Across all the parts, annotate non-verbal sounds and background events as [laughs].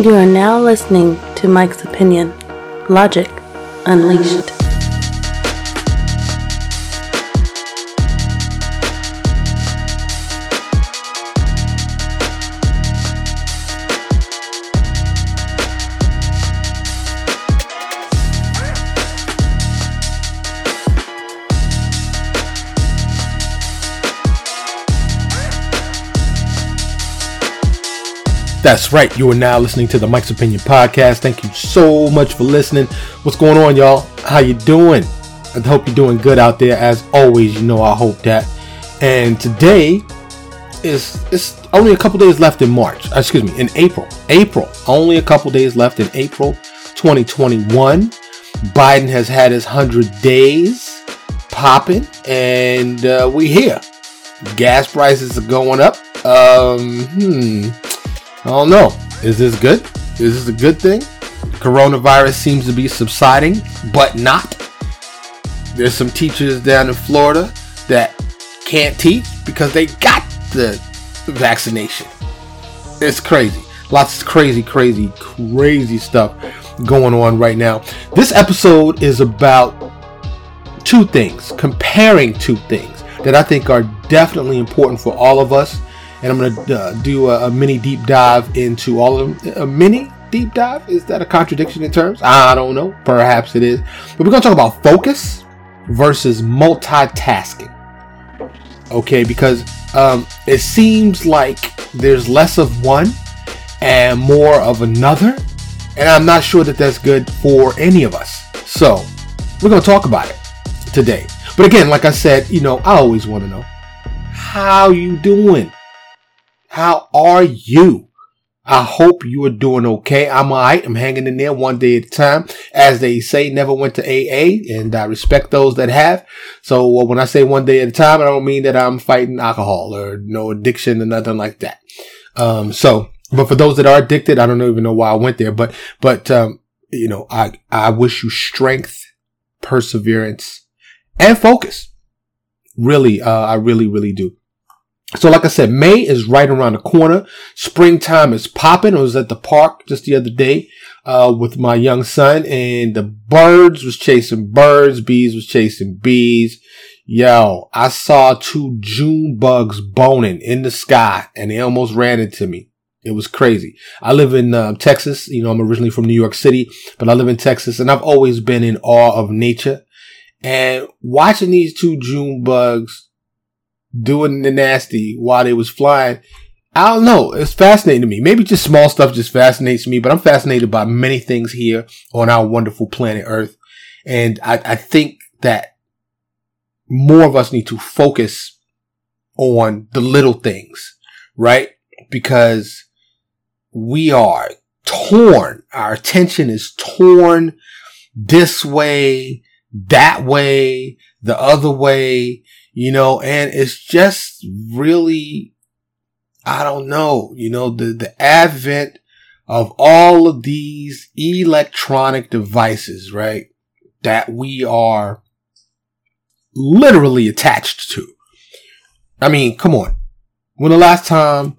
You are now listening to Mike's Opinion Logic Unleashed. That's right. You are now listening to the Mike's Opinion podcast. Thank you so much for listening. What's going on, y'all? How you doing? I hope you're doing good out there. As always, you know I hope that. And today is it's only a couple days left in March. Uh, excuse me, in April. April. Only a couple days left in April 2021. Biden has had his 100 days popping, and uh, we here. Gas prices are going up. Um, hmm I don't know. Is this good? Is this a good thing? Coronavirus seems to be subsiding, but not. There's some teachers down in Florida that can't teach because they got the vaccination. It's crazy. Lots of crazy, crazy, crazy stuff going on right now. This episode is about two things, comparing two things that I think are definitely important for all of us and I'm going to uh, do a, a, mini deep dive into all of them. A mini deep dive? Is that a contradiction in terms? I don't know. Perhaps it is. But we're going to talk about focus versus multitasking. Okay, because um, it seems like there's less of one and more of another. And I'm not sure that that's good for any of us. So we're going to talk about it today. But again, like I said, you know, I always want to know how you doing? How are you? I hope you are doing okay. I'm alright. I'm hanging in there one day at a time. As they say, never went to AA, and I respect those that have. So uh, when I say one day at a time, I don't mean that I'm fighting alcohol or no addiction or nothing like that. Um, so, but for those that are addicted, I don't even know why I went there, but, but, um, you know, I, I wish you strength, perseverance, and focus. Really, uh, I really, really do. So, like I said, May is right around the corner. Springtime is popping. I was at the park just the other day, uh, with my young son and the birds was chasing birds. Bees was chasing bees. Yo, I saw two June bugs boning in the sky and they almost ran into me. It was crazy. I live in uh, Texas. You know, I'm originally from New York City, but I live in Texas and I've always been in awe of nature. And watching these two June bugs doing the nasty while they was flying. I don't know. It's fascinating to me. Maybe just small stuff just fascinates me, but I'm fascinated by many things here on our wonderful planet Earth. And I, I think that more of us need to focus on the little things, right? Because we are torn. Our attention is torn this way, that way, the other way you know, and it's just really, I don't know, you know, the, the advent of all of these electronic devices, right? That we are literally attached to. I mean, come on. When the last time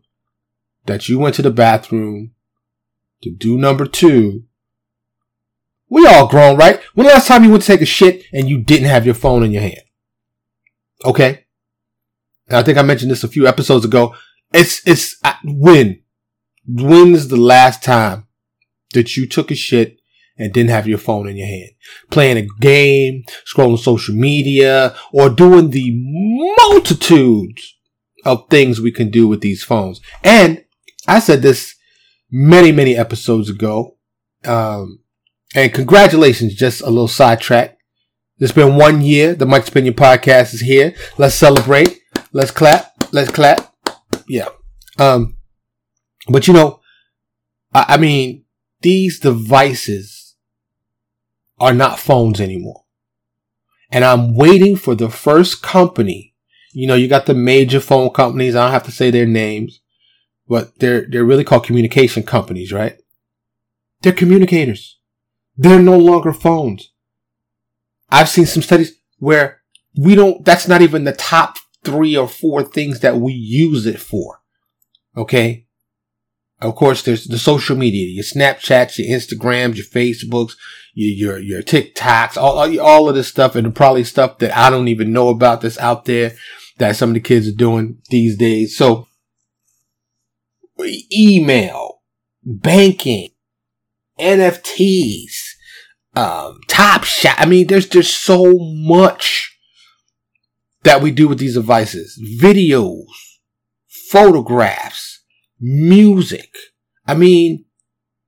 that you went to the bathroom to do number two, we all grown, right? When the last time you went to take a shit and you didn't have your phone in your hand? Okay. And I think I mentioned this a few episodes ago. It's, it's, when? When is the last time that you took a shit and didn't have your phone in your hand? Playing a game, scrolling social media, or doing the multitudes of things we can do with these phones. And I said this many, many episodes ago. Um, and congratulations, just a little sidetrack. It's been one year. The Mike's Opinion podcast is here. Let's celebrate. Let's clap. Let's clap. Yeah. Um, but you know, I, I mean, these devices are not phones anymore. And I'm waiting for the first company. You know, you got the major phone companies. I don't have to say their names, but they're, they're really called communication companies, right? They're communicators. They're no longer phones. I've seen some studies where we don't, that's not even the top three or four things that we use it for. Okay. Of course, there's the social media, your Snapchats, your Instagrams, your Facebooks, your, your, your TikToks, all, all of this stuff and probably stuff that I don't even know about that's out there that some of the kids are doing these days. So email, banking, NFTs, um, Top Shot. I mean, there's just so much that we do with these devices. Videos, photographs, music. I mean,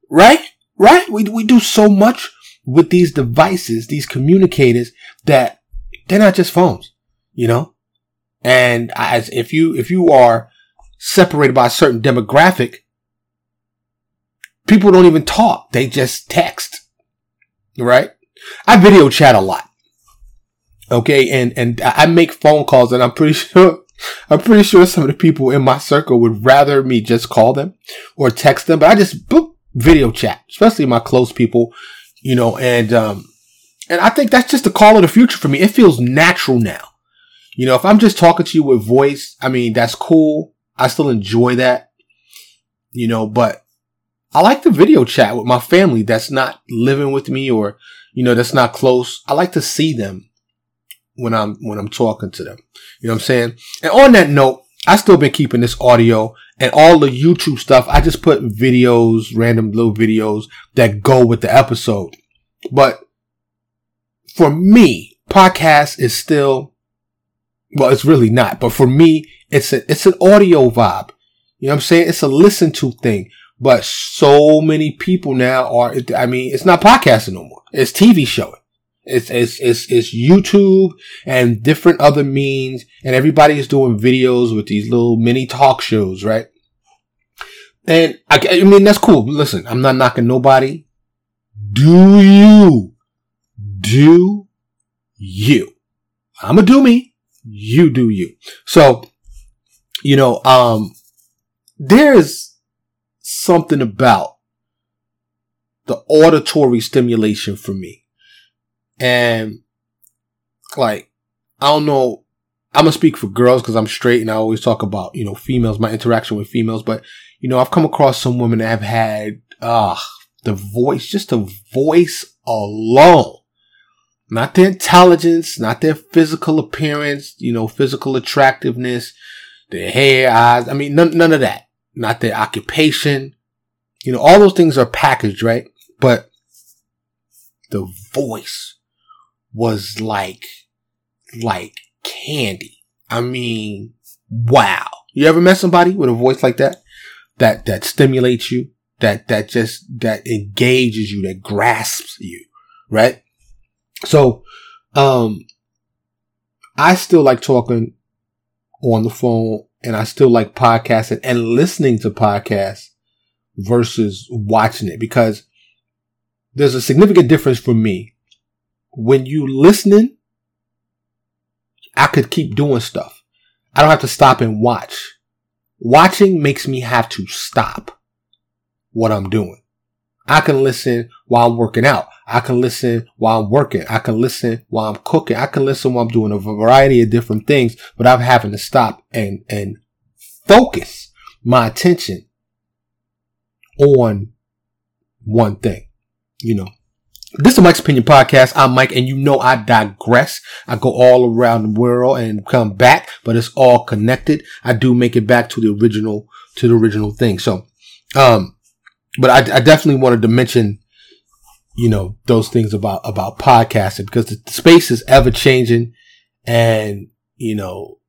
right? Right? We, we do so much with these devices, these communicators that they're not just phones, you know? And as if you, if you are separated by a certain demographic, people don't even talk. They just text. Right? I video chat a lot. Okay. And, and I make phone calls and I'm pretty [laughs] sure, I'm pretty sure some of the people in my circle would rather me just call them or text them, but I just boop, video chat, especially my close people, you know, and, um, and I think that's just the call of the future for me. It feels natural now. You know, if I'm just talking to you with voice, I mean, that's cool. I still enjoy that, you know, but I like the video chat with my family that's not living with me or, you know, that's not close. I like to see them when I'm, when I'm talking to them. You know what I'm saying? And on that note, I still been keeping this audio and all the YouTube stuff. I just put videos, random little videos that go with the episode. But for me, podcast is still, well, it's really not, but for me, it's a, it's an audio vibe. You know what I'm saying? It's a listen to thing. But so many people now are, I mean, it's not podcasting no more. It's TV showing. It's, it's, it's, it's YouTube and different other means and everybody is doing videos with these little mini talk shows, right? And I, I mean, that's cool. Listen, I'm not knocking nobody. Do you? Do you? I'm a do me. You do you. So, you know, um, there's, something about the auditory stimulation for me. And like, I don't know, I'm gonna speak for girls because I'm straight and I always talk about, you know, females, my interaction with females, but you know, I've come across some women that have had, ah, uh, the voice, just the voice alone. Not their intelligence, not their physical appearance, you know, physical attractiveness, their hair, eyes. I mean, none, none of that not their occupation. You know, all those things are packaged, right? But the voice was like, like candy. I mean, wow. You ever met somebody with a voice like that? That, that stimulates you? That, that just, that engages you, that grasps you, right? So, um, I still like talking on the phone and I still like podcasting and listening to podcasts versus watching it because there's a significant difference for me. When you listening, I could keep doing stuff. I don't have to stop and watch. Watching makes me have to stop what I'm doing. I can listen while I'm working out. I can listen while I'm working. I can listen while I'm cooking. I can listen while I'm doing a variety of different things without having to stop and, and focus my attention on one thing. You know, this is Mike's Opinion Podcast. I'm Mike and you know I digress. I go all around the world and come back, but it's all connected. I do make it back to the original, to the original thing. So, um, but I, I definitely wanted to mention you know, those things about, about podcasting because the space is ever changing and, you know,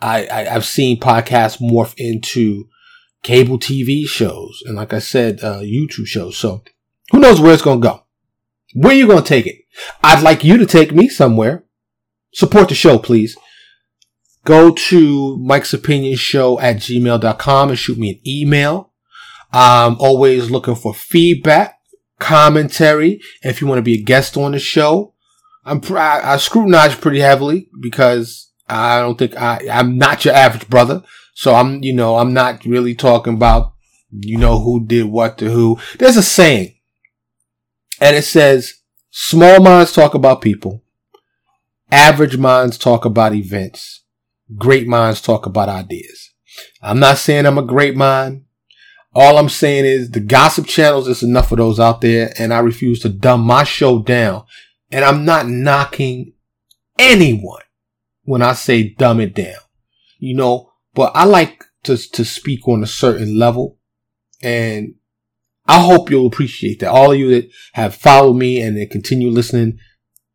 I, I, have seen podcasts morph into cable TV shows and like I said, uh, YouTube shows. So who knows where it's going to go? Where you going to take it? I'd like you to take me somewhere. Support the show, please. Go to Mike's Opinion Show at gmail.com and shoot me an email. I'm always looking for feedback commentary. If you want to be a guest on the show, I'm I, I scrutinize pretty heavily because I don't think I I'm not your average brother. So I'm you know I'm not really talking about you know who did what to who. There's a saying, and it says small minds talk about people, average minds talk about events, great minds talk about ideas. I'm not saying I'm a great mind. All I'm saying is the gossip channels, there's enough of those out there and I refuse to dumb my show down. And I'm not knocking anyone when I say dumb it down, you know, but I like to, to speak on a certain level and I hope you'll appreciate that. All of you that have followed me and that continue listening,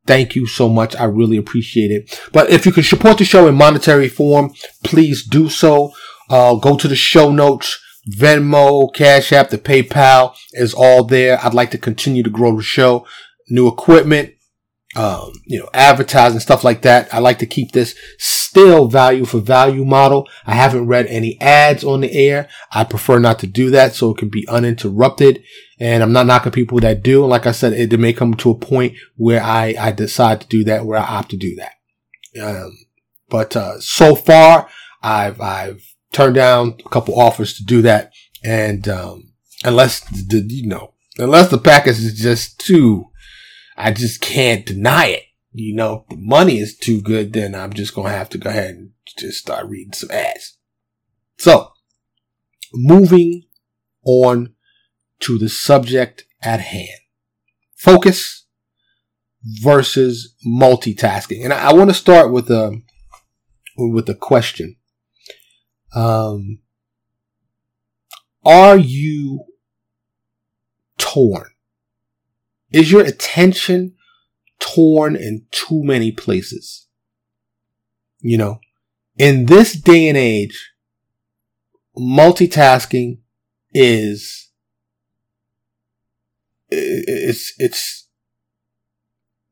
thank you so much. I really appreciate it. But if you can support the show in monetary form, please do so. Uh, go to the show notes. Venmo, Cash App, the PayPal is all there. I'd like to continue to grow the show. New equipment, um, you know, advertising, stuff like that. I like to keep this still value for value model. I haven't read any ads on the air. I prefer not to do that so it can be uninterrupted. And I'm not knocking people that do. Like I said, it, may come to a point where I, I decide to do that, where I opt to do that. Um, but, uh, so far I've, I've turned down a couple offers to do that. And, um, unless the, you know, unless the package is just too, I just can't deny it. You know, the money is too good, then I'm just to have to go ahead and just start reading some ads. So, moving on to the subject at hand. Focus versus multitasking. And I, I want to start with a, with a question. Um, are you torn? Is your attention torn in too many places? You know, in this day and age, multitasking is it's it's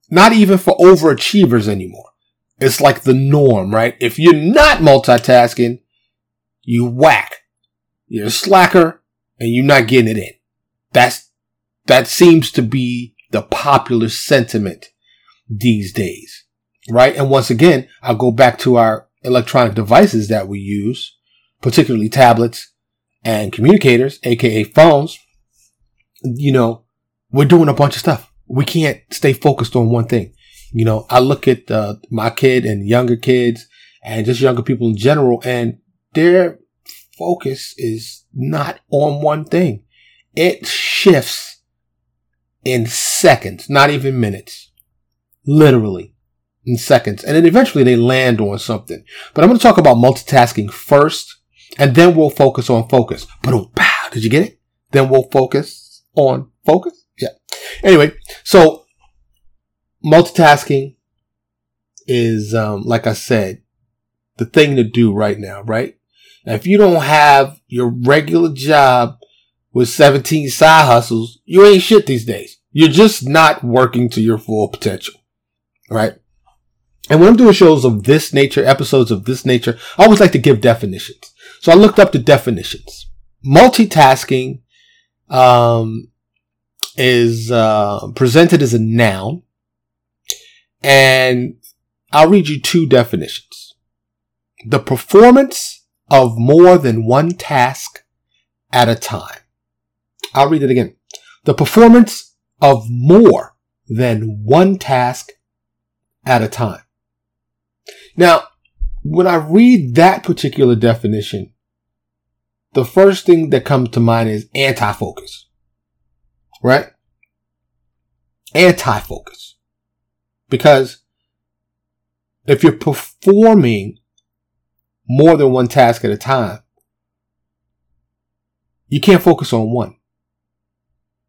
not even for overachievers anymore. It's like the norm, right? If you're not multitasking, you whack. You're a slacker and you're not getting it in. That's that seems to be the popular sentiment these days, right? And once again, I'll go back to our electronic devices that we use, particularly tablets and communicators, aka phones. You know, we're doing a bunch of stuff. We can't stay focused on one thing. You know, I look at uh, my kid and younger kids and just younger people in general, and their focus is not on one thing. It shifts in seconds, not even minutes. Literally in seconds. And then eventually they land on something. But I'm going to talk about multitasking first and then we'll focus on focus. But oh, did you get it? Then we'll focus on focus. Yeah. Anyway, so multitasking is, um, like I said, the thing to do right now, right? Now, if you don't have your regular job with 17 side hustles, you ain't shit these days. You're just not working to your full potential. Right? And when I'm doing shows of this nature, episodes of this nature, I always like to give definitions. So I looked up the definitions. Multitasking, um, is, uh, presented as a noun. And I'll read you two definitions. The performance of more than one task at a time. I'll read it again. The performance of more than one task at a time. Now, when I read that particular definition, the first thing that comes to mind is anti-focus, right? Anti-focus. Because if you're performing more than one task at a time, you can't focus on one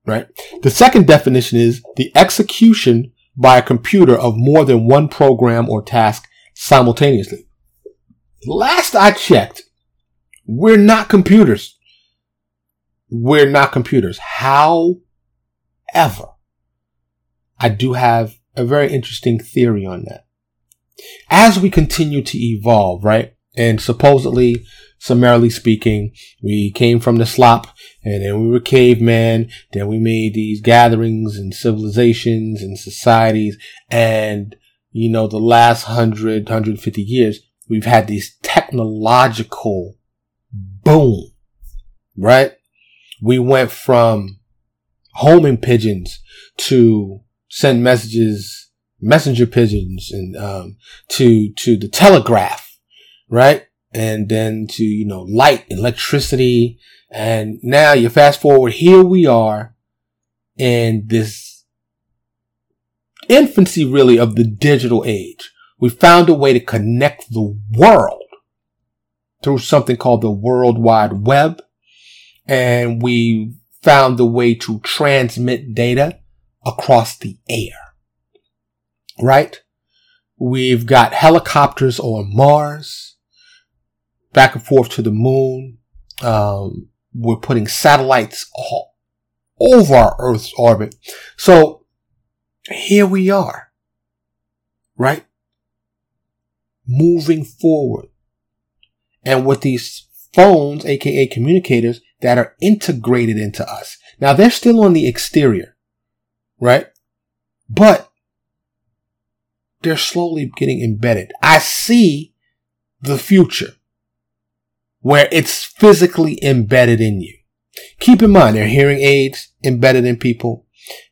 right? The second definition is the execution by a computer of more than one program or task simultaneously. Last I checked, we're not computers. We're not computers. However, I do have a very interesting theory on that. As we continue to evolve, right? And supposedly summarily speaking, we came from the slop and then we were cavemen. Then we made these gatherings and civilizations and societies. And, you know, the last 100, 150 years, we've had these technological boom, right? We went from homing pigeons to send messages, messenger pigeons and, um, to, to the telegraph, right? and then to, you know, light, electricity. And now you fast forward, here we are in this infancy really of the digital age. We found a way to connect the world through something called the World Wide Web. And we found a way to transmit data across the air. Right? We've got helicopters on Mars, back and forth to the moon. Um, we're putting satellites all over our Earth's orbit. So here we are, right? Moving forward. And with these phones, aka communicators, that are integrated into us. Now they're still on the exterior, right? But they're slowly getting embedded. I see the future where it's physically embedded in you. Keep in mind, there are hearing aids embedded in people.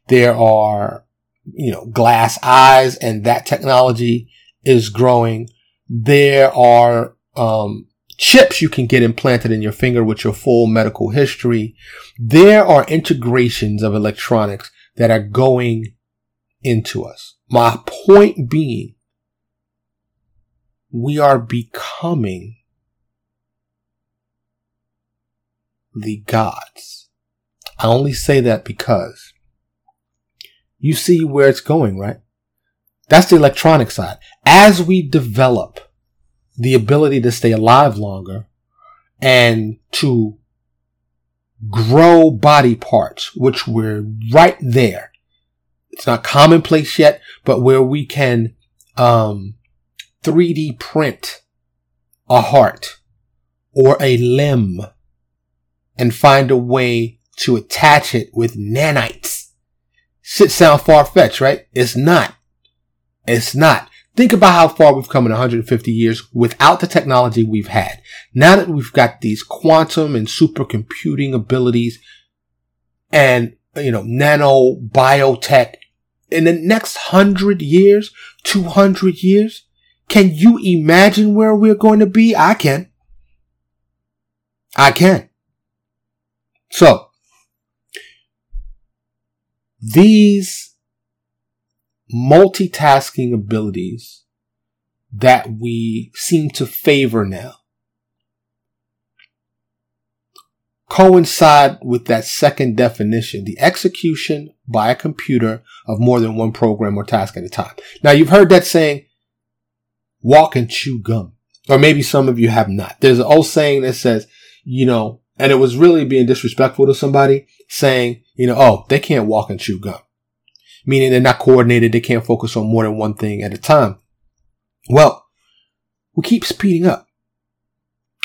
There are, you know, glass eyes and that technology is growing. There are, um, chips you can get implanted in your finger with your full medical history. There are integrations of electronics that are going into us. My point being, we are becoming the gods. I only say that because you see where it's going, right? That's the electronic side. As we develop the ability to stay alive longer and to grow body parts, which we're right there. It's not commonplace yet, but where we can, um, 3D print a heart or a limb and find a way to attach it with nanites. Should sound far fetched, right? It's not. It's not. Think about how far we've come in 150 years without the technology we've had. Now that we've got these quantum and supercomputing abilities and, you know, nano biotech in the next hundred years, 200 years, can you imagine where we're going to be? I can. I can. So, these multitasking abilities that we seem to favor now coincide with that second definition, the execution by a computer of more than one program or task at a time. Now you've heard that saying, walk and chew gum. Or maybe some of you have not. There's an old saying that says, you know, and it was really being disrespectful to somebody saying, you know, oh, they can't walk and chew gum meaning they're not coordinated. They can't focus on more than one thing at a time. Well, we keep speeding up.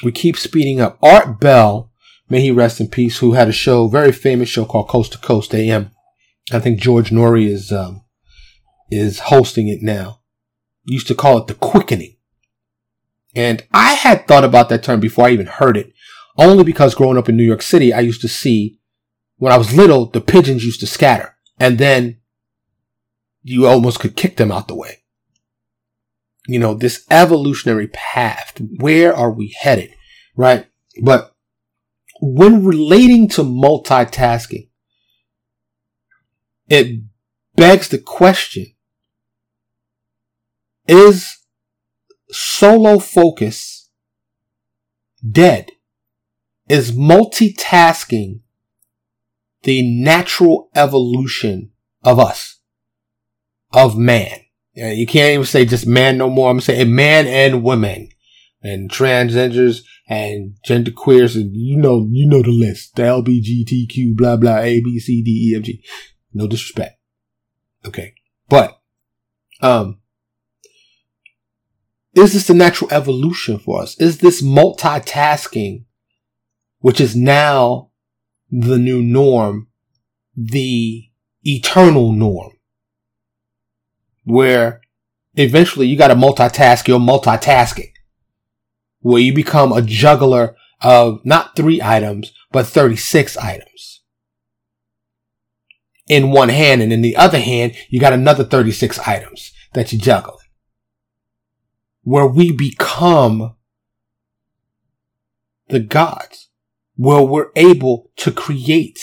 We keep speeding up. Art Bell, may he rest in peace, who had a show, very famous show called Coast to Coast AM. I think George Noory is, um, is hosting it now. Used to call it the quickening. And I had thought about that term before I even heard it, only because growing up in New York City, I used to see, when I was little, the pigeons used to scatter. And then you almost could kick them out the way. You know, this evolutionary path, where are we headed? Right? But when relating to multitasking, it begs the question, is solo focus dead? Is multitasking the natural evolution of us? of man. You can't even say just man no more. I'm saying man and women and transgenders and genderqueers and you know, you know the list. The LBGTQ, blah, blah, A, B, C, D, E, F, G. No disrespect. Okay. But, um, is this the natural evolution for us? Is this multitasking, which is now the new norm, the eternal norm? where eventually you got to multitask, you're multitasking, where you become a juggler of not three items, but 36 items in one hand. And in the other hand, you got another 36 items that you juggle where we become the gods, where we're able to create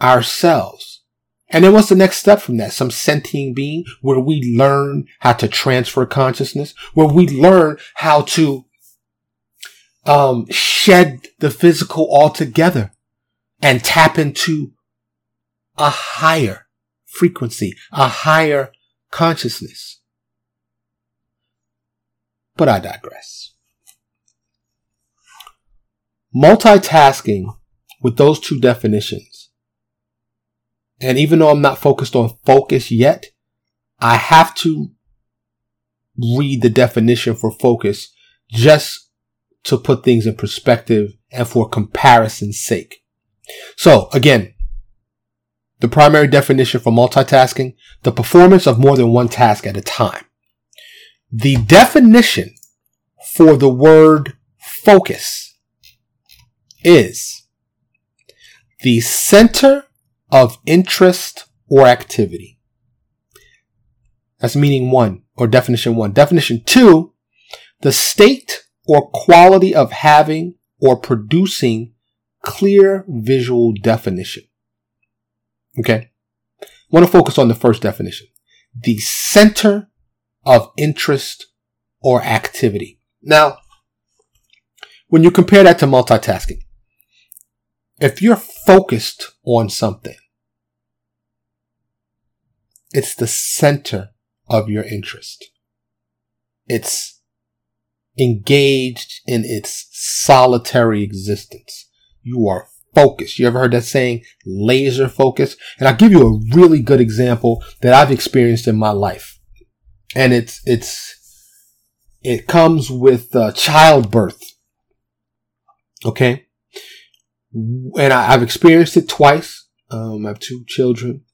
ourselves. And then what's the next step from that? Some sentient being where we learn how to transfer consciousness, where we learn how to um, shed the physical altogether and tap into a higher frequency, a higher consciousness. But I digress. Multitasking with those two definitions. And even though I'm not focused on focus yet, I have to read the definition for focus just to put things in perspective and for comparison's sake. So again, the primary definition for multitasking, the performance of more than one task at a time. The definition for the word focus is the center of interest or activity. That's meaning one or definition one. Definition two, the state or quality of having or producing clear visual definition. Okay. I want to focus on the first definition. The center of interest or activity. Now, when you compare that to multitasking, if you're focused on something, it's the center of your interest. It's engaged in its solitary existence. You are focused. You ever heard that saying, laser focus? And I'll give you a really good example that I've experienced in my life. And it's, it's, it comes with uh, childbirth. Okay. And I, have experienced it twice. Um, I have two children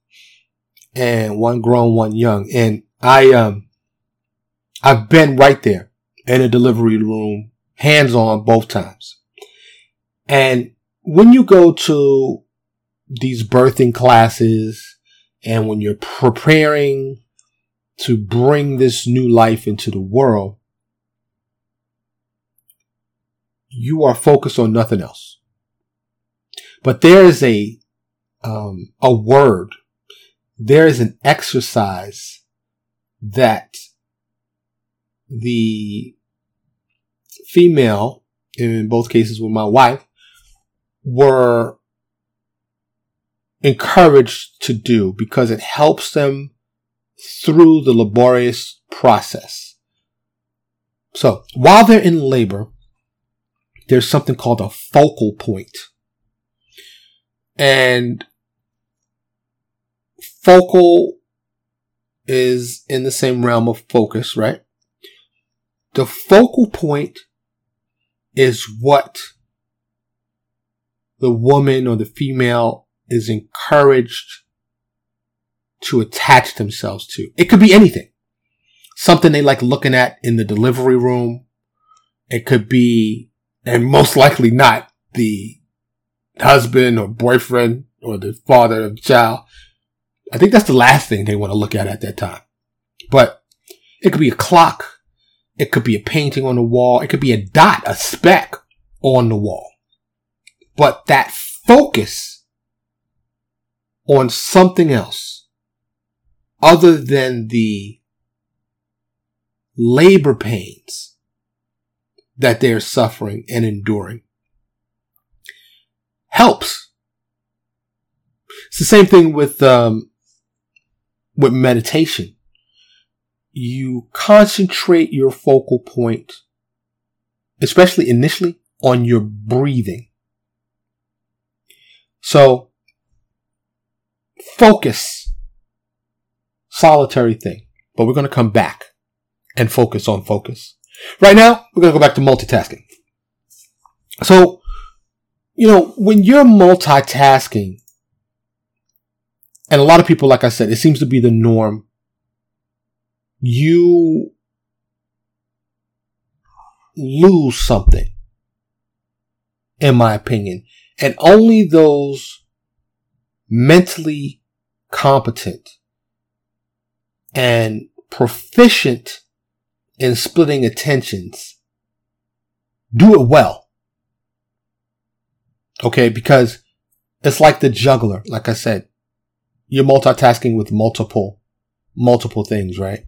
and one grown, one young. And I, um, I've been right there in a delivery room, hands on both times. And when you go to these birthing classes and when you're preparing to bring this new life into the world, you are focused on nothing else. But there is a, um, a word, there is an exercise that the female, in both cases with my wife, were encouraged to do because it helps them through the laborious process. So while they're in labor, there's something called a focal point. And focal is in the same realm of focus, right? The focal point is what the woman or the female is encouraged to attach themselves to. It could be anything. Something they like looking at in the delivery room. It could be, and most likely not, the husband or boyfriend or the father of the child. I think that's the last thing they want to look at at that time. But it could be a clock. It could be a painting on the wall. It could be a dot, a speck on the wall. But that focus on something else other than the labor pains that they're suffering and enduring helps. It's the same thing with, um, with meditation. You concentrate your focal point, especially initially on your breathing. So focus, solitary thing, but we're going to come back and focus on focus. Right now, we're going to go back to multitasking. So, you know, when you're multitasking, and a lot of people, like I said, it seems to be the norm, you lose something, in my opinion. And only those mentally competent and proficient in splitting attentions do it well. Okay. Because it's like the juggler. Like I said, you're multitasking with multiple, multiple things, right?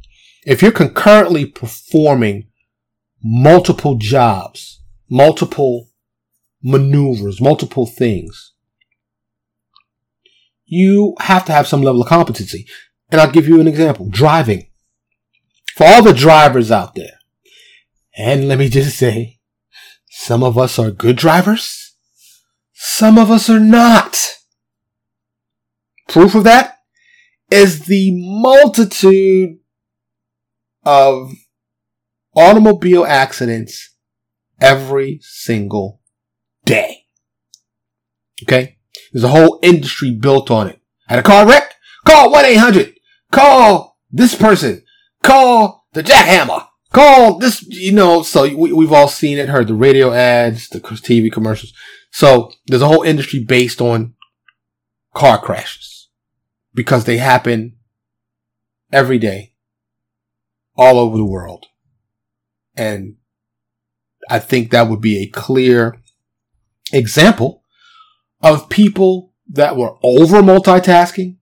If you're concurrently performing multiple jobs, multiple maneuvers, multiple things, you have to have some level of competency. And I'll give you an example. Driving. For all the drivers out there, and let me just say, some of us are good drivers. Some of us are not. Proof of that is the multitude of automobile accidents every single day. Okay? There's a whole industry built on it. Had a car wreck? Call 1-800. Call this person. Call the jackhammer. Call this, you know, so we, we've all seen it, heard the radio ads, the TV commercials. So there's a whole industry based on car crashes because they happen every day all over the world. And I think that would be a clear example of people that were over multitasking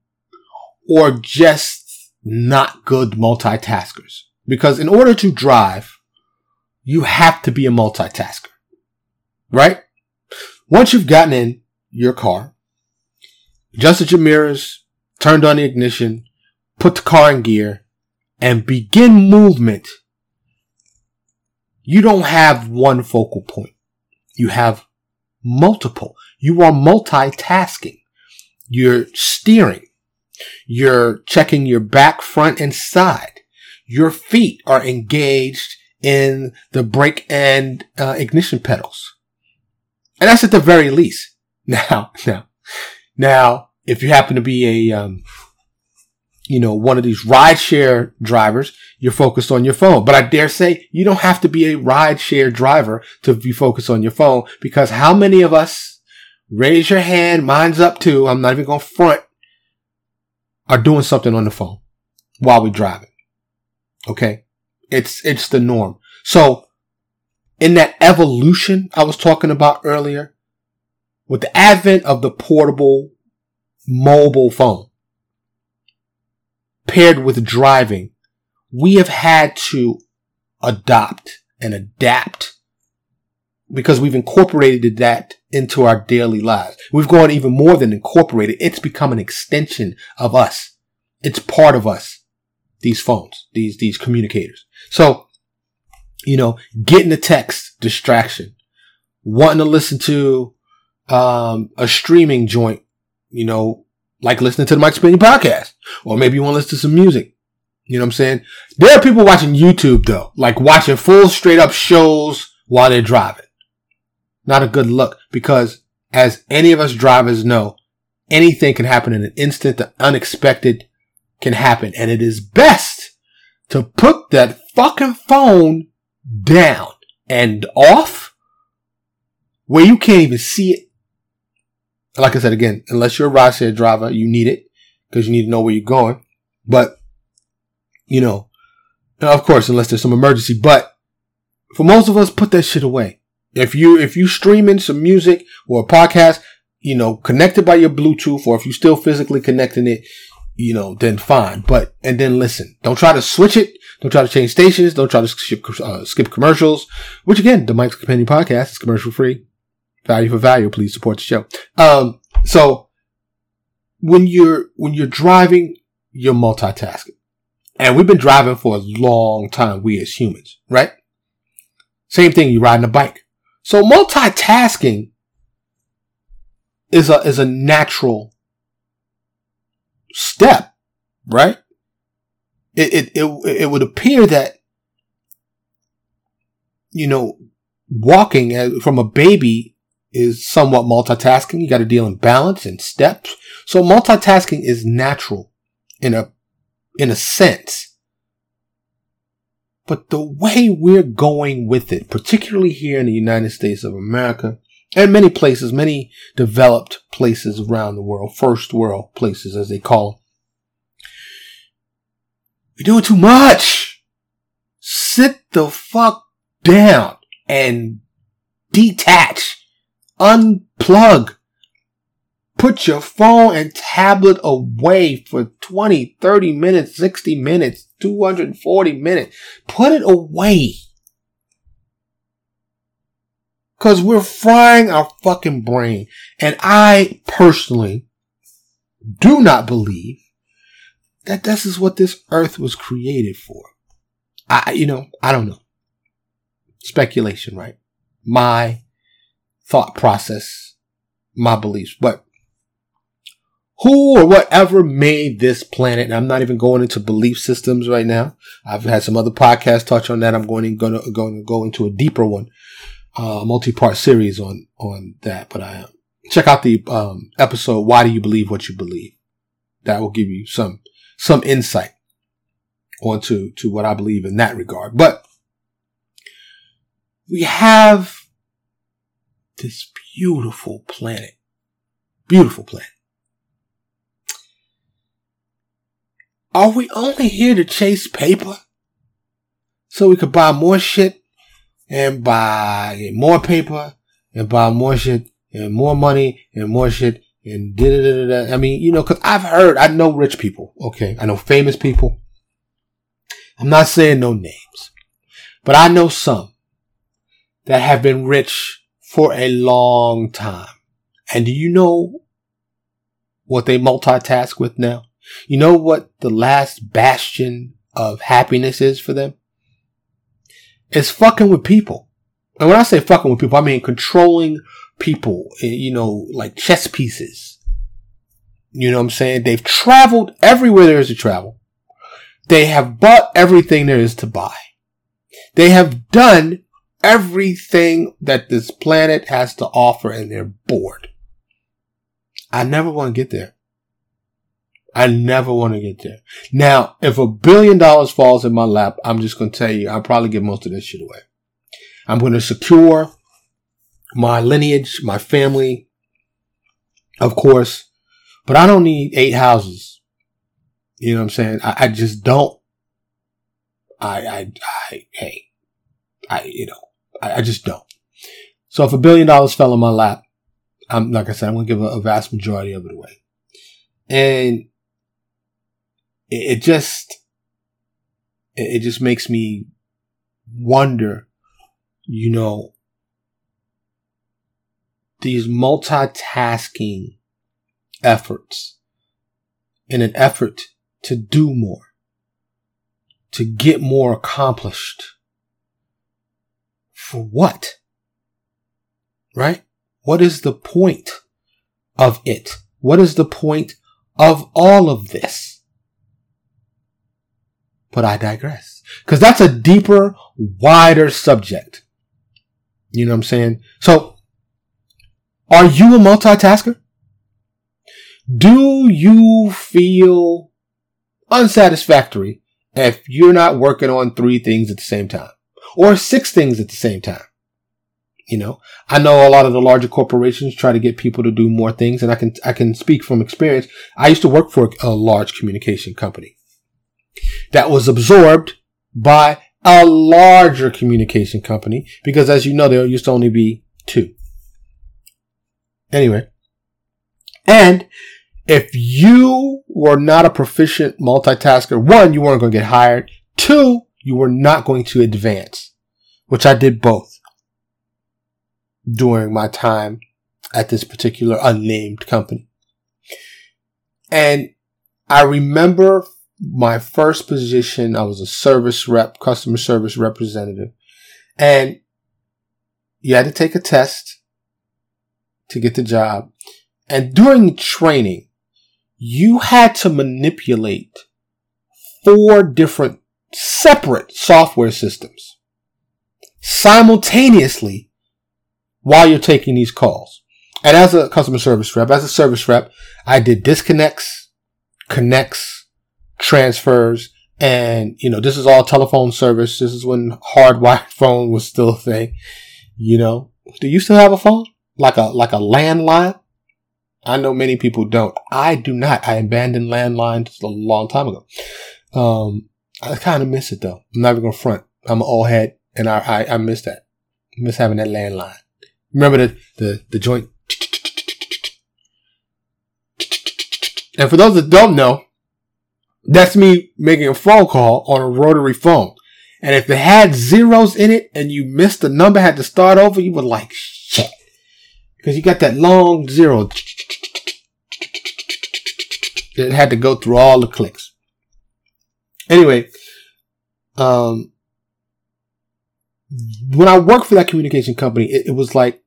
or just not good multitaskers. Because in order to drive, you have to be a multitasker, right? Once you've gotten in your car, adjusted your mirrors, turned on the ignition, put the car in gear, and begin movement, you don't have one focal point. You have multiple. You are multitasking. You're steering. You're checking your back, front, and side. Your feet are engaged in the brake and uh, ignition pedals. And that's at the very least. [laughs] Now, now, now, if you happen to be a, um, you know, one of these rideshare drivers, you're focused on your phone. But I dare say you don't have to be a rideshare driver to be focused on your phone because how many of us raise your hand, mine's up too, I'm not even going to front, are doing something on the phone while we're driving. Okay. It's, it's the norm. So in that evolution I was talking about earlier, with the advent of the portable mobile phone paired with driving, we have had to adopt and adapt because we've incorporated that into our daily lives. We've gone even more than incorporated. It's become an extension of us. It's part of us. These phones, these, these communicators. So, you know, getting a text, distraction, wanting to listen to, um, a streaming joint, you know, like listening to the Mike Opinion podcast, or maybe you want to listen to some music. You know what I'm saying? There are people watching YouTube though, like watching full straight up shows while they're driving. Not a good look because as any of us drivers know, anything can happen in an instant. The unexpected can happen and it is best to put that fucking phone down and off where you can't even see it. Like I said again, unless you're a rideshare driver, you need it because you need to know where you're going. But, you know, of course, unless there's some emergency, but for most of us, put that shit away. If you, if you streaming some music or a podcast, you know, connected by your Bluetooth, or if you're still physically connecting it, you know, then fine. But, and then listen. Don't try to switch it. Don't try to change stations. Don't try to skip, uh, skip commercials, which again, the Mike's Opinion podcast is commercial free. Value for value. Please support the show. Um, so when you're, when you're driving, you're multitasking. And we've been driving for a long time, we as humans, right? Same thing, you're riding a bike. So multitasking is a, is a natural step, right? It, it, it, it would appear that, you know, walking from a baby is somewhat multitasking. You got to deal in balance and steps. So multitasking is natural in a, in a sense. But the way we're going with it, particularly here in the United States of America, and many places, many developed places around the world, first world places as they call them. We're doing too much. Sit the fuck down and detach unplug. Put your phone and tablet away for 20, 30 minutes, 60 minutes, 240 minutes. Put it away. Cause we're frying our fucking brain. And I personally do not believe that this is what this earth was created for. I, you know, I don't know. Speculation, right? My thought process, my beliefs, but who or whatever made this planet, and I'm not even going into belief systems right now. I've had some other podcasts touch on that. I'm going to, going to, going to go into a deeper one, uh, multi-part series on, on that, but I, check out the, um, episode, Why Do You Believe What You Believe? That will give you some some insight onto to what I believe in that regard. But we have this beautiful planet. Beautiful planet. Are we only here to chase paper? So we could buy more shit and buy more paper and buy more shit and more money and more shit and da da da. I mean, you know, cause I've heard, I know rich people. Okay. I know famous people. I'm not saying no names, but I know some that have been rich for a long time. And do you know what they multitask with now? You know what the last bastion of happiness is for them? It's fucking with people. And when I say fucking with people, I mean controlling people, eh, you know, like chess pieces. You know what I'm saying? They've traveled everywhere there is to travel. They have bought everything there is to buy. They have done everything that this planet has to offer and they're bored. I never want to get there. I never want to get there. Now, if a billion dollars falls in my lap, I'm just going to tell you, I'll probably give most of this shit away. I'm going to secure my lineage, my family, of course, but I don't need eight houses. You know what I'm saying? I, I just don't. I, I, I, hey, I, you know, I, I, just don't. So if a billion dollars fell in my lap, I'm, like I said, I'm going to give a, a, vast majority of it away. And it, it just, it, it just makes me wonder, you know, these multitasking efforts in an effort to do more, to get more accomplished. For what? Right? What is the point of it? What is the point of all of this? But I digress. Cause that's a deeper, wider subject. You know what I'm saying? So are you a multitasker? Do you feel unsatisfactory if you're not working on three things at the same time or six things at the same time? You know, I know a lot of the larger corporations try to get people to do more things and I can, I can speak from experience. I used to work for a large communication company that was absorbed by a larger communication company because as you know, there used to only be two. Anyway. And if you were not a proficient multitasker, one, you weren't going to get hired. Two, you were not going to advance, which I did both during my time at this particular unnamed company. And I remember my first position, I was a service rep, customer service representative. And you had to take a test to get the job. And during training, you had to manipulate four different separate software systems simultaneously while you're taking these calls. And as a customer service rep, as a service rep, I did disconnects, connects, transfers, and you know, this is all telephone service. This is when hardwired [laughs] phone was still a thing. You know, do you still have a phone? Like a like a landline. I know many people don't. I do not. I abandoned landlines a long time ago. Um, I kind of miss it though. I'm not even gonna front. I'm an old head, and I, I I miss that. I miss having that landline. Remember the, the, the joint. And for those that don't know, that's me making a phone call on a rotary phone. And if it had zeros in it and you missed the number, had to start over, you were like, shit. Because you got that long zero. It had to go through all the clicks. Anyway, um, when I worked for that communication company, it, it was like,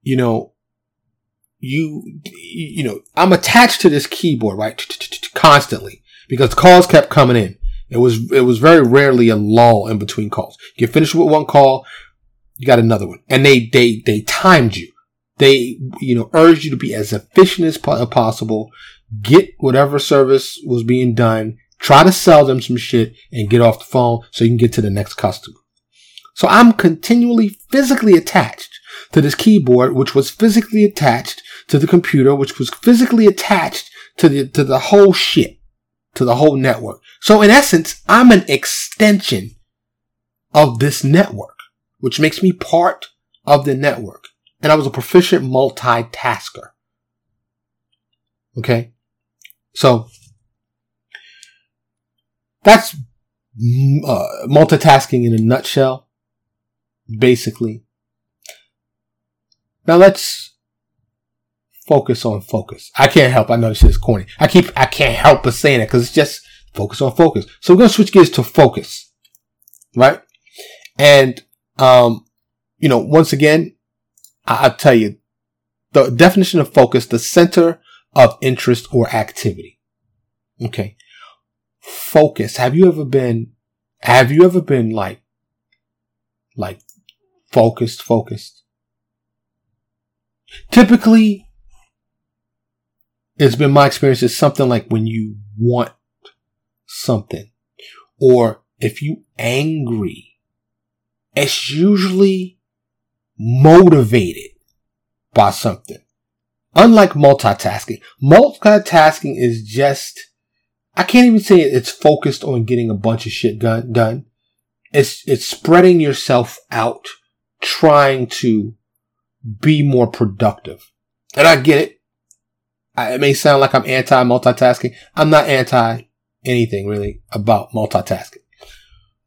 you know, you, you know, I'm attached to this keyboard, right? Constantly because calls kept coming in. It was, it was very rarely a lull in between calls. You finish with one call, you got another one. And they, they, they timed you. They, you know, urged you to be as efficient as possible, get whatever service was being done, try to sell them some shit and get off the phone so you can get to the next customer. So I'm continually physically attached to this keyboard, which was physically attached to the computer, which was physically attached to the, to the whole shit, to the whole network. So in essence, I'm an extension of this network, which makes me part of the network. And I was a proficient multitasker. Okay. So that's uh, multitasking in a nutshell, basically. Now let's focus on focus. I can't help. I know this is corny. I keep, I can't help but saying it because it's just focus on focus. So we're going to switch gears to focus, right? And, um, you know, once again, I, I'll tell you the definition of focus, the center of interest or activity. Okay. Focus. Have you ever been, have you ever been like, like focused, focused? Typically, it's been my experience. It's something like when you want something or if you angry, it's usually motivated by something. Unlike multitasking, multitasking is just, I can't even say it's focused on getting a bunch of shit done. It's, it's spreading yourself out, trying to be more productive. And I get it. It may sound like I'm anti multitasking. I'm not anti anything really about multitasking.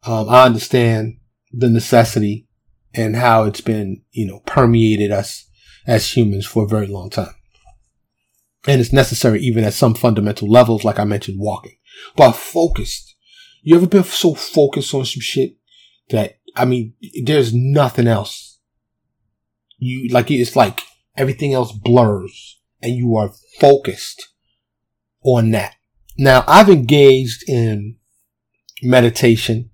Um, I understand the necessity and how it's been, you know, permeated us as humans for a very long time. And it's necessary even at some fundamental levels, like I mentioned, walking. But focused. You ever been so focused on some shit that, I mean, there's nothing else. You, like, it's like everything else blurs and you are focused on that. Now, I've engaged in meditation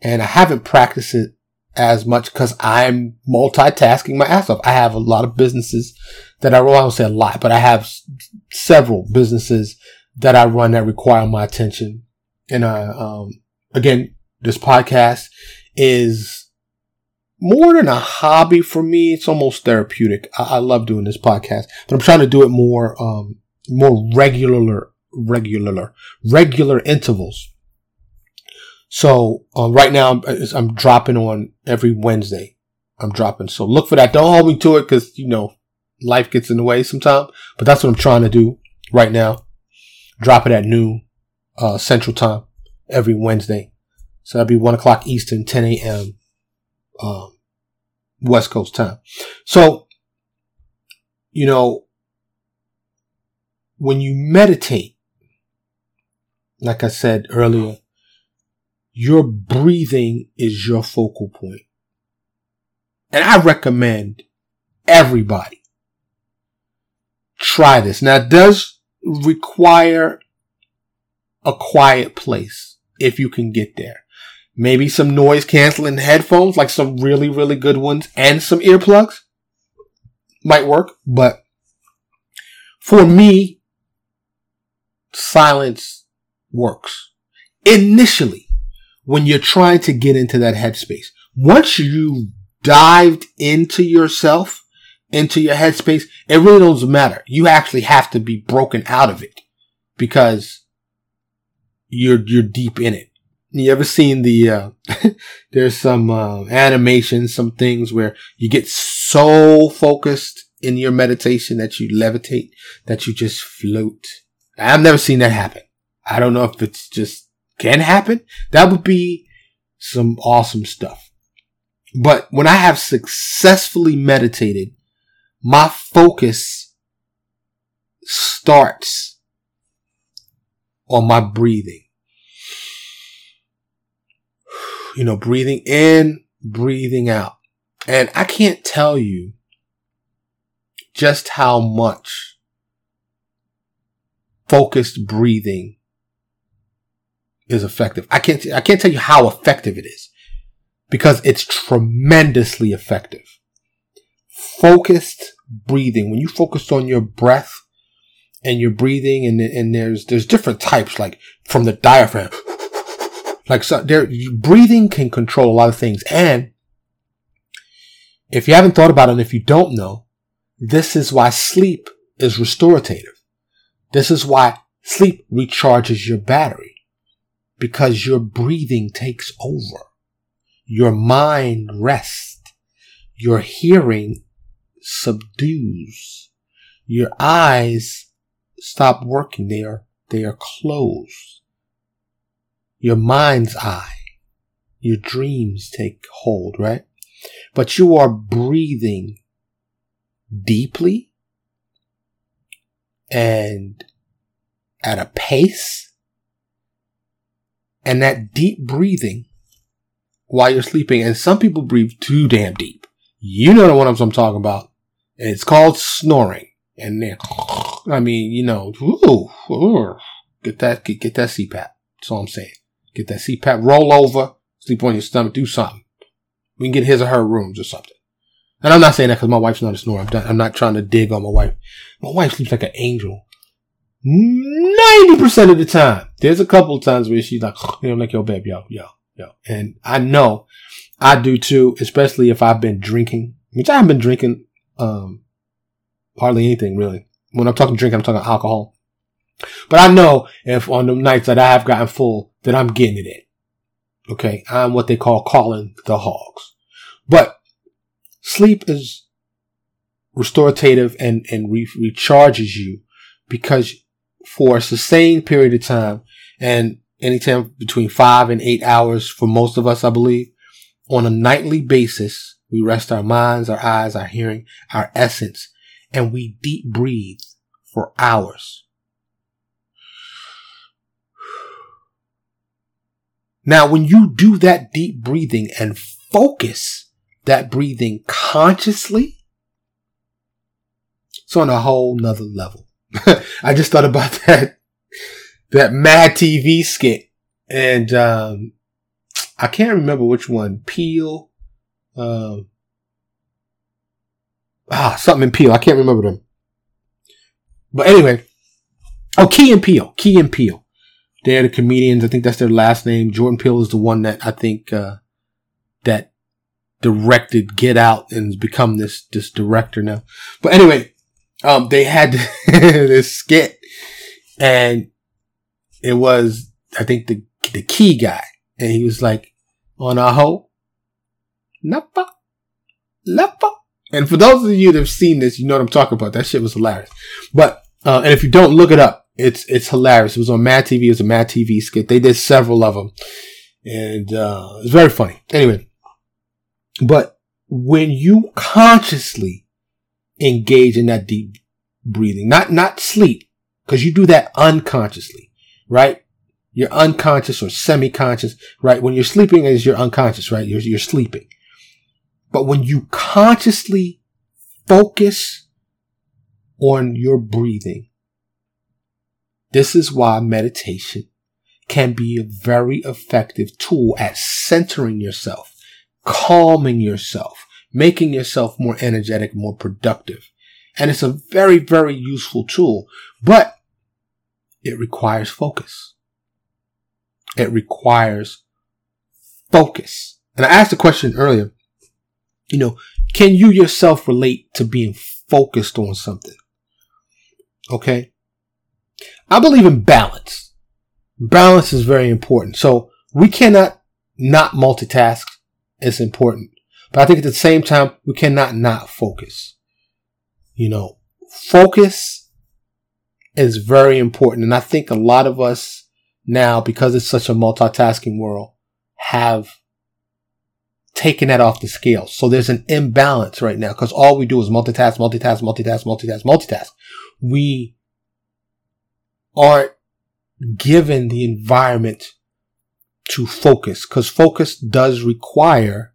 and I haven't practiced it as much because I'm multitasking my ass off. I have a lot of businesses that I, well, I don't say a lot, but I have s- several businesses that I run that require my attention. And, uh, um, again, this podcast is more than a hobby for me. It's almost therapeutic. I, I love doing this podcast, but I'm trying to do it more, um, more regular, regular, regular intervals so um, right now I'm, I'm dropping on every Wednesday. I'm dropping. So look for that. Don't hold me to it because you know life gets in the way sometimes. But that's what I'm trying to do right now. Drop it at noon uh, Central Time every Wednesday. So that'd be one o'clock Eastern, 10 a.m. Um, West Coast time. So you know when you meditate, like I said earlier your breathing is your focal point. And I recommend everybody try this. Now it does require a quiet place if you can get there. Maybe some noise canceling headphones, like some really, really good ones and some earplugs might work. But for me, silence works initially when you're trying to get into that headspace. Once you've dived into yourself, into your headspace, it really doesn't matter. You actually have to be broken out of it because you're, you're deep in it. You ever seen the, uh, [laughs] there's some, uh, animations, some things where you get so focused in your meditation that you levitate, that you just float. I've never seen that happen. I don't know if it's just can happen. That would be some awesome stuff. But when I have successfully meditated, my focus starts on my breathing. You know, breathing in, breathing out. And I can't tell you just how much focused breathing is effective. I can't, I can't tell you how effective it is because it's tremendously effective. Focused breathing. When you focus on your breath and your breathing and, and there's, there's different types, like from the diaphragm, like so there, breathing can control a lot of things. And if you haven't thought about it, and if you don't know, this is why sleep is restorative. This is why sleep recharges your battery because your breathing takes over. Your mind rests. Your hearing subdues. Your eyes stop working. They are, they are closed. Your mind's eye. Your dreams take hold, right? But you are breathing deeply and at a pace and that deep breathing while you're sleeping. And some people breathe too damn deep. You know the one I'm talking about. And It's called snoring. And then, I mean, you know, ooh, ooh, get that, get, get that CPAP. That's all I'm saying. Get that CPAP, roll over, sleep on your stomach, do something. We can get his or her rooms or something. And I'm not saying that because my wife's not a snorer. I'm, I'm not trying to dig on my wife. My wife sleeps like an angel. 90% of the time. There's a couple of times where she's like, you know, like, yo, babe, yo, yo, yo. And I know I do too, especially if I've been drinking, which I haven't been drinking, um, hardly anything really. When I'm talking drinking, I'm talking alcohol. But I know if on the nights that I have gotten full, that I'm getting it in. Okay. I'm what they call calling the hogs. But sleep is restorative and, and re- recharges you because for a sustained period of time and anytime between five and eight hours for most of us, I believe, on a nightly basis, we rest our minds, our eyes, our hearing, our essence, and we deep breathe for hours. Now, when you do that deep breathing and focus that breathing consciously, it's on a whole nother level. [laughs] I just thought about [laughs] that, that Mad TV skit. And, um, I can't remember which one. Peele, um, ah, something in Peele. I can't remember them. But anyway, oh, Key and Peele, Key and Peele. They're the comedians. I think that's their last name. Jordan Peele is the one that I think, uh, that directed Get Out and become this, this director now. But anyway, um, they had [laughs] this skit and it was, I think the, the key guy and he was like, on a hoe, nappa, nappa. And for those of you that have seen this, you know what I'm talking about. That shit was hilarious. But, uh, and if you don't look it up, it's, it's hilarious. It was on Mad TV. It was a Mad TV skit. They did several of them and, uh, it's very funny. Anyway, but when you consciously engage in that deep breathing, not, not sleep, because you do that unconsciously, right? You're unconscious or semi-conscious, right? When you're sleeping is you're unconscious, right? You're, you're sleeping. But when you consciously focus on your breathing, this is why meditation can be a very effective tool at centering yourself, calming yourself, making yourself more energetic, more productive. And it's a very, very useful tool, but it requires focus. It requires focus. And I asked a question earlier, you know, can you yourself relate to being focused on something? Okay. I believe in balance. Balance is very important. So we cannot not multitask. It's important. But I think at the same time, we cannot not focus. You know, focus is very important. And I think a lot of us now, because it's such a multitasking world, have taken that off the scale. So there's an imbalance right now because all we do is multitask, multitask, multitask, multitask, multitask. We aren't given the environment to focus because focus does require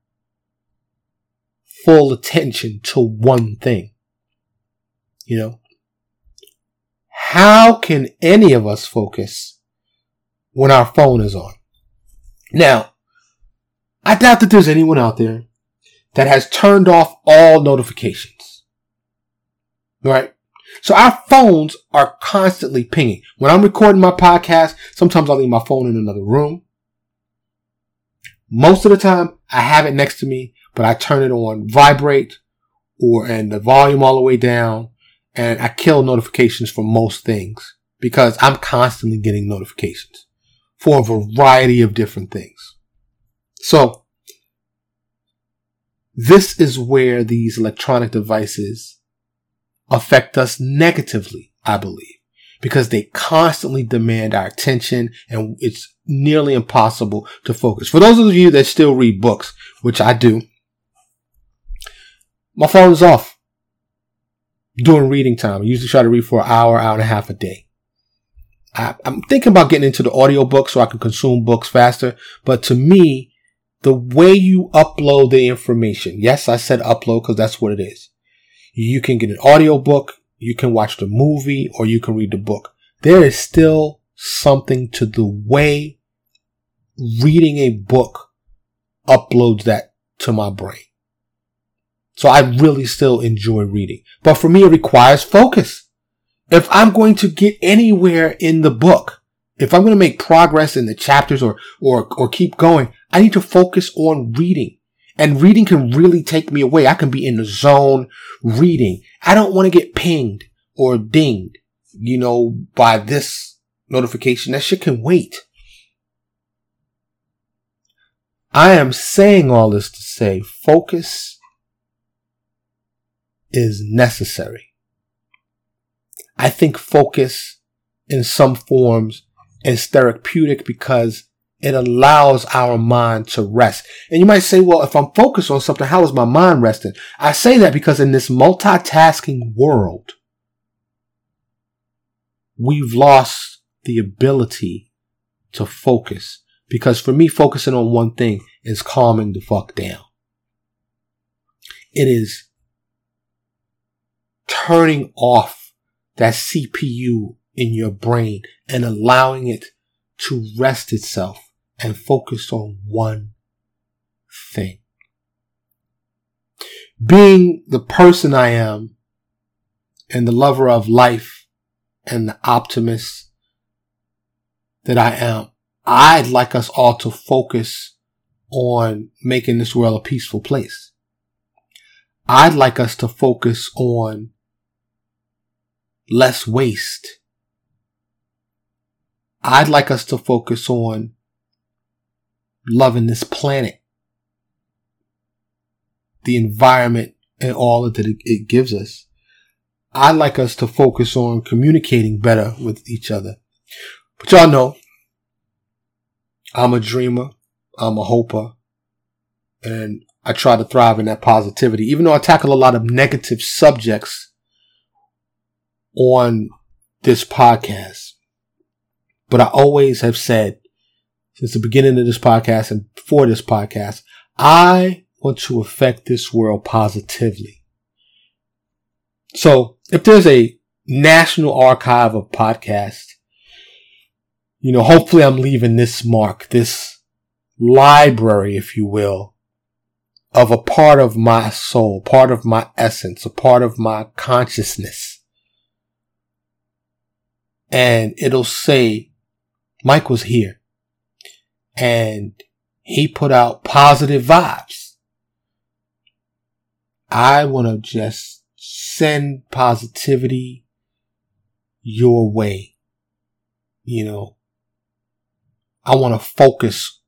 full attention to one thing. You know, how can any of us focus when our phone is on? Now, I doubt that there's anyone out there that has turned off all notifications. Right? So our phones are constantly pinging. When I'm recording my podcast, sometimes I'll leave my phone in another room. Most of the time, I have it next to me, but I turn it on vibrate or and the volume all the way down, and I kill notifications for most things because I'm constantly getting notifications for a variety of different things. So this is where these electronic devices affect us negatively, I believe, because they constantly demand our attention and it's nearly impossible to focus. For those of you that still read books, which I do, my phone's off during reading time. I usually try to read for an hour, hour and a half a day. I, am thinking about getting into the audiobook so I can consume books faster. But to me, the way you upload the information, yes, I said upload because that's what it is. You can get an audiobook, you can watch the movie, or you can read the book. There is still something to the way reading a book uploads that to my brain. So I really still enjoy reading. But for me, it requires focus. If I'm going to get anywhere in the book, if I'm going to make progress in the chapters or, or, or keep going, I need to focus on reading. And reading can really take me away. I can be in the zone reading. I don't want to get pinged or dinged, you know, by this notification. That shit can wait. I am saying all this to say focus is necessary. I think focus in some forms is therapeutic because it allows our mind to rest. And you might say, well, if I'm focused on something, how is my mind resting? I say that because in this multitasking world, we've lost the ability to focus. Because for me, focusing on one thing is calming the fuck down. It is turning off that CPU in your brain and allowing it to rest itself and focus on one thing. Being the person I am and the lover of life and the optimist that I am, I'd like us all to focus on making this world a peaceful place. I'd like us to focus on less waste. I'd like us to focus on loving this planet, the environment and all that it gives us. I'd like us to focus on communicating better with each other. But y'all know, I'm a dreamer. I'm a hoper. And I try to thrive in that positivity, even though I tackle a lot of negative subjects on this podcast. But I always have said since the beginning of this podcast and for this podcast, I want to affect this world positively. So if there's a national archive of podcasts, you know, hopefully I'm leaving this mark, this library, if you will, of a part of my soul, part of my essence, a part of my consciousness and it'll say Mike was here and he put out positive vibes. I want to just send positivity your way. You know, I want to focus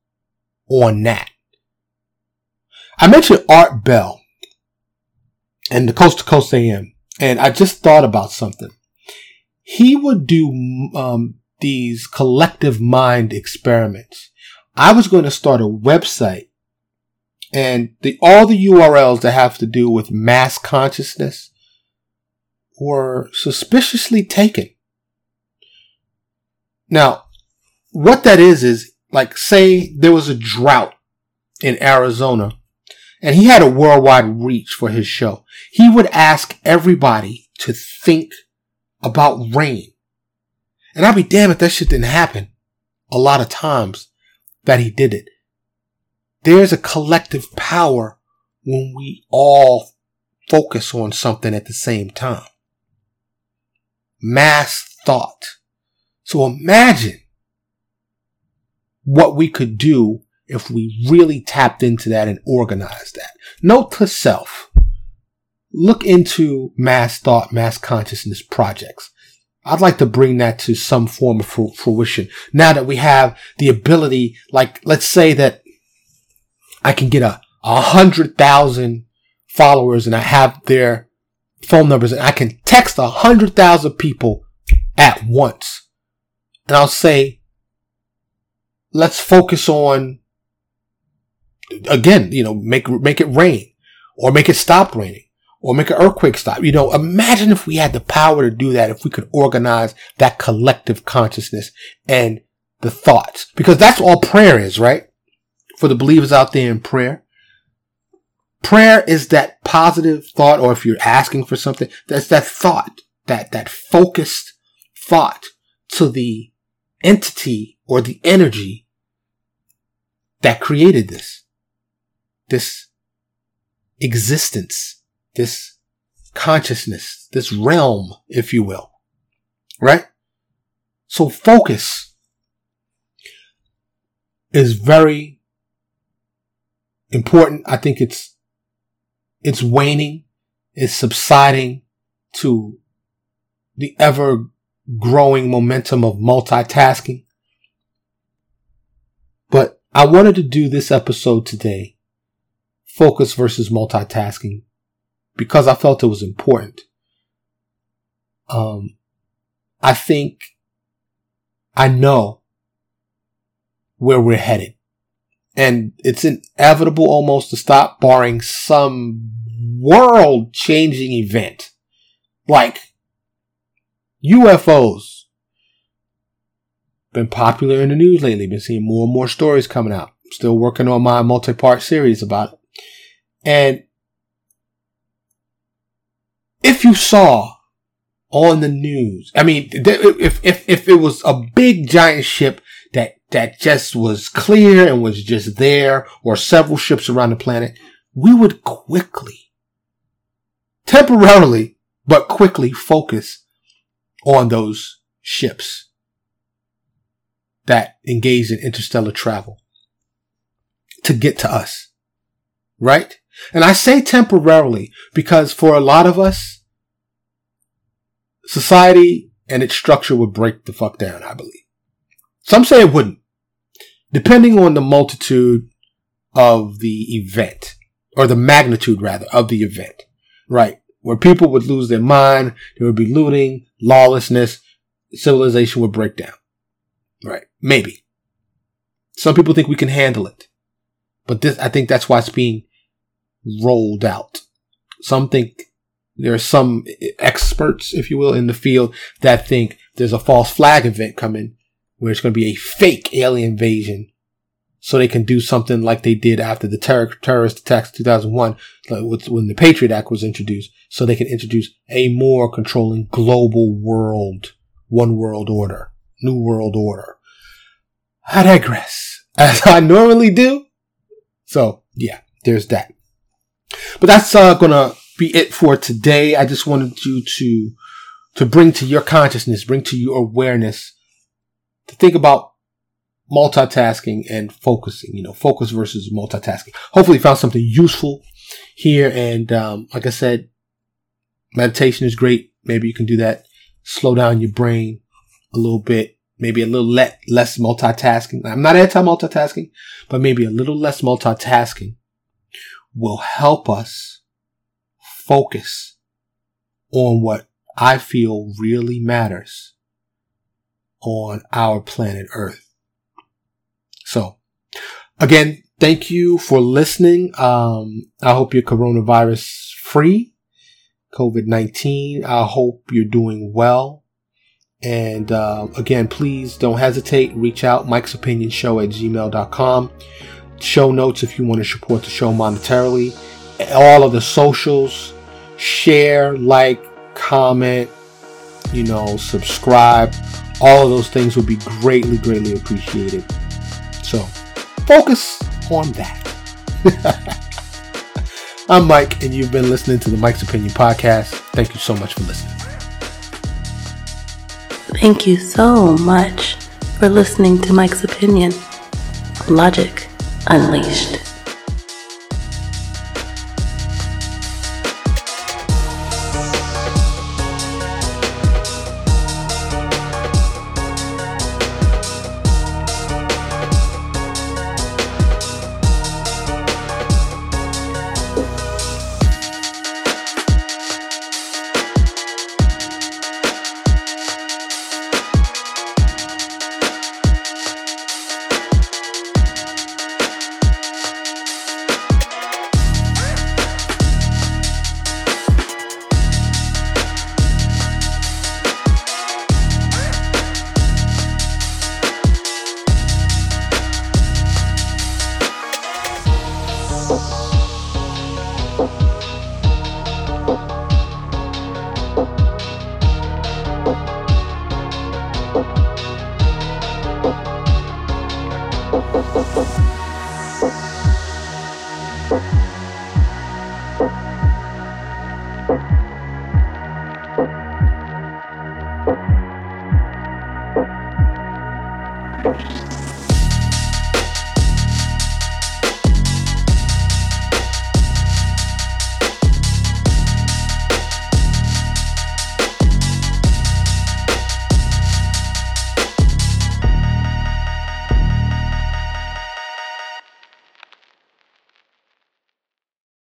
on that. I mentioned Art Bell and the Coast to Coast AM, and I just thought about something. He would do um, these collective mind experiments. I was going to start a website and the, all the URLs that have to do with mass consciousness were suspiciously taken. Now, what that is, is like, say there was a drought in Arizona and he had a worldwide reach for his show. He would ask everybody to think about rain. And I'd be damned if that shit didn't happen a lot of times that he did it. There's a collective power when we all focus on something at the same time. Mass thought. So imagine what we could do if we really tapped into that and organized that. Note to self. Look into mass thought, mass consciousness projects. I'd like to bring that to some form of fruition. Now that we have the ability, like, let's say that I can get a, a hundred thousand followers and I have their phone numbers and I can text a hundred thousand people at once. And I'll say, let's focus on, again, you know, make, make it rain or make it stop raining or make an earthquake stop. You know, imagine if we had the power to do that, if we could organize that collective consciousness and the thoughts, because that's all prayer is, right? For the believers out there in prayer. Prayer is that positive thought, or if you're asking for something, that's that thought, that, that focused thought to the entity or the energy that created this, this existence this consciousness, this realm, if you will. Right? So focus is very important. I think it's, it's waning, it's subsiding to the ever growing momentum of multitasking. But I wanted to do this episode today, focus versus multitasking, because I felt it was important. Um, I think I know where we're headed. And it's inevitable almost to stop barring some world changing event. Like UFOs. Been popular in the news lately. Been seeing more and more stories coming out. Still working on my multi-part series about it. And if you saw on the news, I mean, if, if, if it was a big giant ship that, that just was clear and was just there or several ships around the planet, we would quickly, temporarily, but quickly focus on those ships that engage in interstellar travel to get to us. Right? And I say temporarily because for a lot of us, society and its structure would break the fuck down, I believe. Some say it wouldn't, depending on the multitude of the event, or the magnitude rather, of the event, right? Where people would lose their mind, there would be looting, lawlessness, civilization would break down. Right? Maybe. Some people think we can handle it. But this, I think that's why it's being rolled out. Some think there are some experts, if you will, in the field that think there's a false flag event coming where it's going to be a fake alien invasion so they can do something like they did after the terror, terrorist attacks 2001 when the Patriot Act was introduced so they can introduce a more controlling global world, one world order, new world order. I digress [laughs] as I normally do. So yeah, there's that. But that's uh, gonna be it for today. I just wanted you to, to bring to your consciousness, bring to your awareness to think about multitasking and focusing, you know, focus versus multitasking. Hopefully you found something useful here. And, um, like I said, meditation is great. Maybe you can do that. Slow down your brain a little bit maybe a little le- less multitasking. I'm not anti multitasking, but maybe a little less multitasking will help us focus on what I feel really matters on our planet Earth. So again, thank you for listening. Um, I hope you're coronavirus free, COVID-19. I hope you're doing well. And uh, again, please don't hesitate. Reach out, Mike's Opinion Show at gmail.com. Show notes if you want to support the show monetarily. All of the socials, share, like, comment, you know, subscribe. All of those things would be greatly, greatly appreciated. So focus on that. [laughs] I'm Mike, and you've been listening to the Mike's Opinion Podcast. Thank you so much for listening. Thank you so much for listening to Mike's Opinion. Logic Unleashed.